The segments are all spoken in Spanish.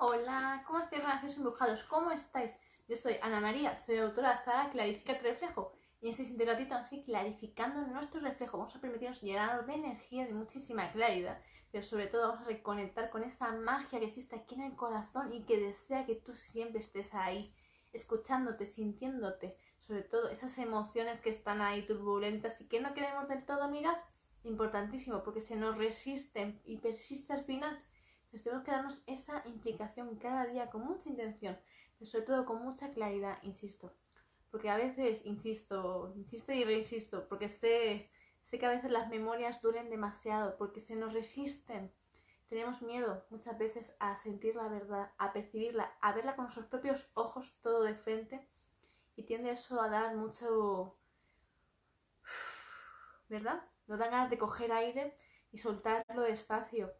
Hola, ¿cómo estáis, renacidos embrujados? ¿Cómo estáis? Yo soy Ana María, soy autora de la saga Clarifica tu reflejo. Y en este siguiente ratito así clarificando nuestro reflejo. Vamos a permitirnos llenarnos de energía, de muchísima claridad. Pero sobre todo vamos a reconectar con esa magia que existe aquí en el corazón y que desea que tú siempre estés ahí, escuchándote, sintiéndote. Sobre todo esas emociones que están ahí turbulentas y que no queremos del todo mirar. Importantísimo, porque se nos resisten y persiste al final pues tenemos que darnos esa implicación cada día con mucha intención, pero sobre todo con mucha claridad, insisto. Porque a veces, insisto, insisto y reinsisto, porque sé, sé que a veces las memorias duelen demasiado, porque se nos resisten. Tenemos miedo muchas veces a sentir la verdad, a percibirla, a verla con nuestros propios ojos todo de frente. Y tiende eso a dar mucho... ¿Verdad? Nos dan ganas de coger aire y soltarlo despacio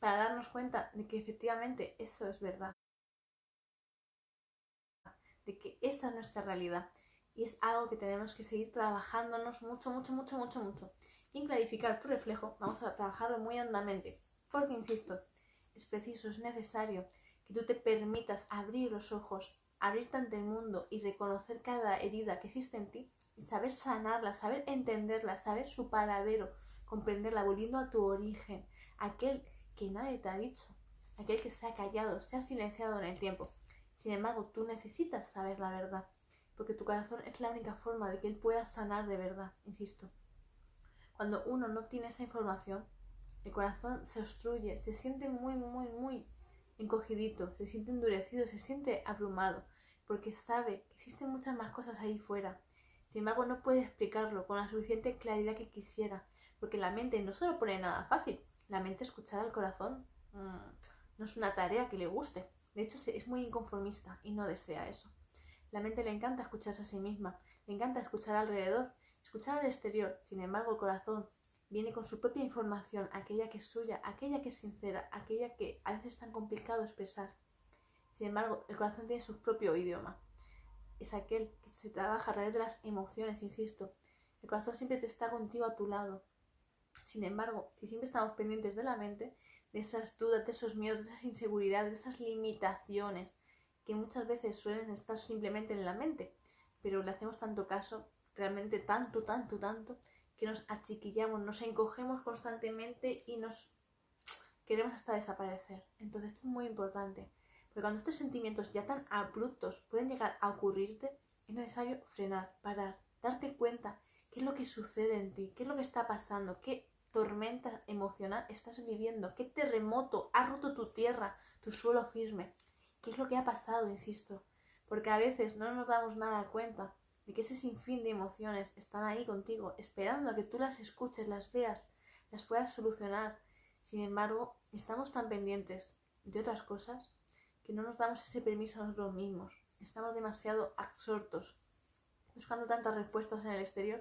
para darnos cuenta de que efectivamente eso es verdad, de que esa es nuestra realidad. Y es algo que tenemos que seguir trabajándonos mucho, mucho, mucho, mucho, mucho. Y en clarificar tu reflejo vamos a trabajarlo muy hondamente, porque insisto, es preciso, es necesario que tú te permitas abrir los ojos, abrirte ante el mundo y reconocer cada herida que existe en ti y saber sanarla, saber entenderla, saber su paradero, comprenderla, volviendo a tu origen, aquel que nadie te ha dicho, aquel que se ha callado, se ha silenciado en el tiempo. Sin embargo, tú necesitas saber la verdad, porque tu corazón es la única forma de que él pueda sanar de verdad, insisto. Cuando uno no tiene esa información, el corazón se obstruye, se siente muy, muy, muy encogidito, se siente endurecido, se siente abrumado, porque sabe que existen muchas más cosas ahí fuera. Sin embargo, no puede explicarlo con la suficiente claridad que quisiera, porque la mente no se lo pone nada fácil la mente escuchar al corazón mm, no es una tarea que le guste. De hecho, es muy inconformista y no desea eso. La mente le encanta escucharse a sí misma, le encanta escuchar alrededor, escuchar al exterior. Sin embargo, el corazón viene con su propia información, aquella que es suya, aquella que es sincera, aquella que a veces es tan complicado expresar. Sin embargo, el corazón tiene su propio idioma. Es aquel que se trabaja a través de las emociones, insisto. El corazón siempre te está contigo a tu lado, sin embargo, si siempre estamos pendientes de la mente, de esas dudas, de esos miedos, de esas inseguridades, de esas limitaciones que muchas veces suelen estar simplemente en la mente, pero le hacemos tanto caso, realmente tanto, tanto, tanto, que nos achiquillamos, nos encogemos constantemente y nos queremos hasta desaparecer. Entonces esto es muy importante, porque cuando estos sentimientos ya tan abruptos pueden llegar a ocurrirte, es necesario frenar, parar, darte cuenta qué es lo que sucede en ti, qué es lo que está pasando, qué tormenta emocional estás viviendo? ¿Qué terremoto ha roto tu tierra, tu suelo firme? ¿Qué es lo que ha pasado, insisto? Porque a veces no nos damos nada cuenta de que ese sinfín de emociones están ahí contigo, esperando a que tú las escuches, las veas, las puedas solucionar. Sin embargo, estamos tan pendientes de otras cosas que no nos damos ese permiso a nosotros mismos. Estamos demasiado absortos, buscando tantas respuestas en el exterior,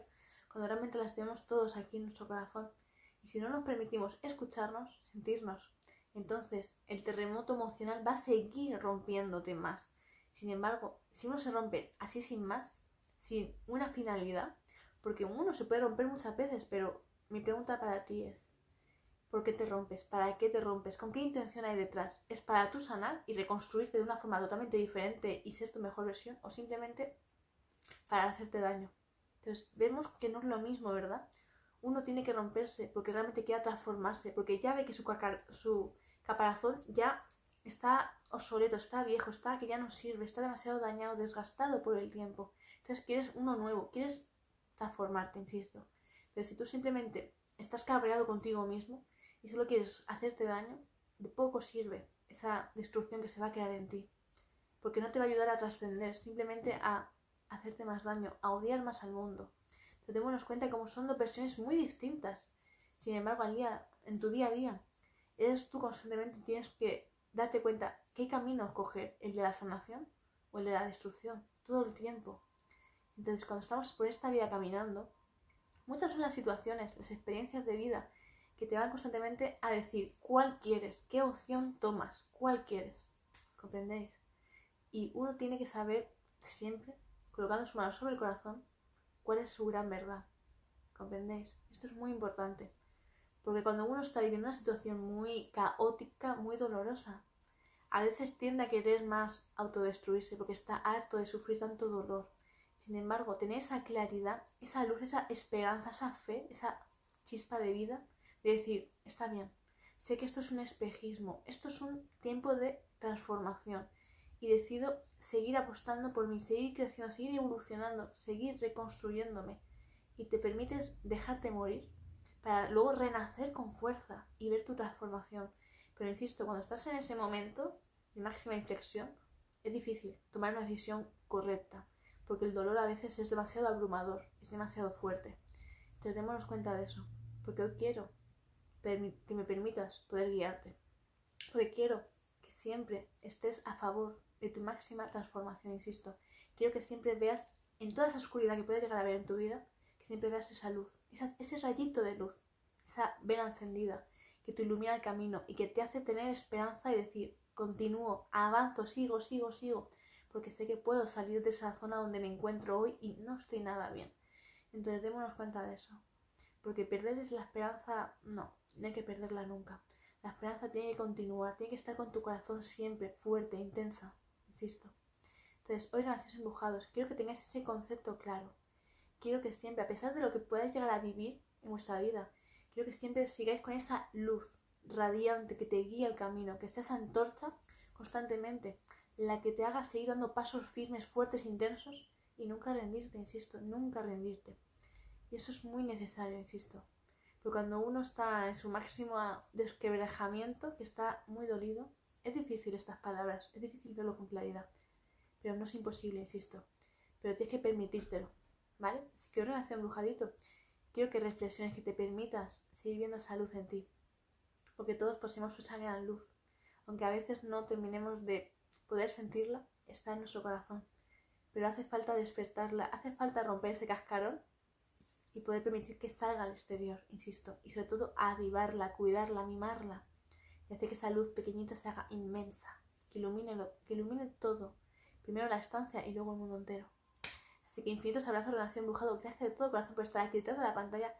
cuando realmente las tenemos todos aquí en nuestro corazón y si no nos permitimos escucharnos, sentirnos, entonces el terremoto emocional va a seguir rompiéndote más. Sin embargo, si uno se rompe así sin más, sin una finalidad, porque uno se puede romper muchas veces, pero mi pregunta para ti es, ¿por qué te rompes? ¿Para qué te rompes? ¿Con qué intención hay detrás? ¿Es para tú sanar y reconstruirte de una forma totalmente diferente y ser tu mejor versión? ¿O simplemente para hacerte daño? Entonces vemos que no es lo mismo, ¿verdad? Uno tiene que romperse porque realmente quiere transformarse, porque ya ve que su, su caparazón ya está obsoleto, está viejo, está que ya no sirve, está demasiado dañado, desgastado por el tiempo. Entonces quieres uno nuevo, quieres transformarte, insisto. Pero si tú simplemente estás cabreado contigo mismo y solo quieres hacerte daño, de poco sirve esa destrucción que se va a crear en ti. Porque no te va a ayudar a trascender, simplemente a hacerte más daño, a odiar más al mundo démonos cuenta como son dos versiones muy distintas. Sin embargo, al día, en tu día a día, eres tú constantemente tienes que darte cuenta qué camino coger, el de la sanación o el de la destrucción, todo el tiempo. Entonces, cuando estamos por esta vida caminando, muchas son las situaciones, las experiencias de vida que te van constantemente a decir cuál quieres, qué opción tomas, cuál quieres. ¿Comprendéis? Y uno tiene que saber siempre, colocando su mano sobre el corazón, cuál es su gran verdad. ¿Comprendéis? Esto es muy importante. Porque cuando uno está viviendo una situación muy caótica, muy dolorosa, a veces tiende a querer más autodestruirse porque está harto de sufrir tanto dolor. Sin embargo, tener esa claridad, esa luz, esa esperanza, esa fe, esa chispa de vida, de decir, está bien, sé que esto es un espejismo, esto es un tiempo de transformación y decido seguir apostando por mí, seguir creciendo, seguir evolucionando, seguir reconstruyéndome y te permites dejarte morir para luego renacer con fuerza y ver tu transformación. Pero insisto, cuando estás en ese momento de máxima inflexión, es difícil tomar una decisión correcta, porque el dolor a veces es demasiado abrumador, es demasiado fuerte. Entonces démonos cuenta de eso, porque hoy quiero que me permitas poder guiarte, porque quiero que siempre estés a favor de tu máxima transformación, insisto. Quiero que siempre veas en toda esa oscuridad que puede llegar a haber en tu vida, que siempre veas esa luz, ese rayito de luz, esa vela encendida que te ilumina el camino y que te hace tener esperanza y decir, continúo, avanzo, sigo, sigo, sigo, porque sé que puedo salir de esa zona donde me encuentro hoy y no estoy nada bien. Entonces démonos cuenta de eso, porque perder la esperanza, no, no hay que perderla nunca. La esperanza tiene que continuar, tiene que estar con tu corazón siempre fuerte, intensa, insisto. Entonces, hoy naces empujados, quiero que tengáis ese concepto claro. Quiero que siempre, a pesar de lo que puedas llegar a vivir en vuestra vida, quiero que siempre sigáis con esa luz radiante que te guía el camino, que sea esa antorcha constantemente, la que te haga seguir dando pasos firmes, fuertes, intensos y nunca rendirte, insisto, nunca rendirte. Y eso es muy necesario, insisto. Porque cuando uno está en su máximo desquebrajamiento, que está muy dolido, es difícil estas palabras, es difícil verlo con claridad. Pero no es imposible, insisto. Pero tienes que permitírtelo, ¿vale? Si quiero hacer un brujadito, quiero que reflexiones, que te permitas seguir viendo esa luz en ti. Porque todos poseemos esa gran luz. Aunque a veces no terminemos de poder sentirla, está en nuestro corazón. Pero hace falta despertarla, hace falta romper ese cascarón y poder permitir que salga al exterior, insisto, y sobre todo avivarla, cuidarla, mimarla y hacer que esa luz pequeñita se haga inmensa, que ilumine, que ilumine todo, primero la estancia y luego el mundo entero. Así que infinitos abrazos, relación brujado, gracias de todo corazón por estar aquí detrás de la pantalla,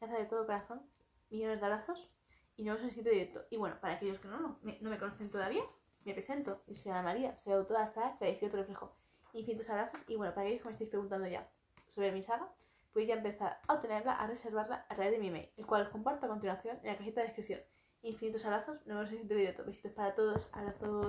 gracias de todo corazón, millones de abrazos y nos vemos en el siguiente directo. Y bueno, para aquellos que no, no, me, no me conocen todavía, me presento, yo soy Ana María, soy autora de tu reflejo. Infinitos abrazos y bueno, para aquellos que me estáis preguntando ya sobre mi saga, podéis ya empezar a obtenerla, a reservarla a través de mi email, el cual os comparto a continuación en la cajita de descripción. Infinitos abrazos, nos vemos en el siguiente directo. Besitos para todos, abrazos.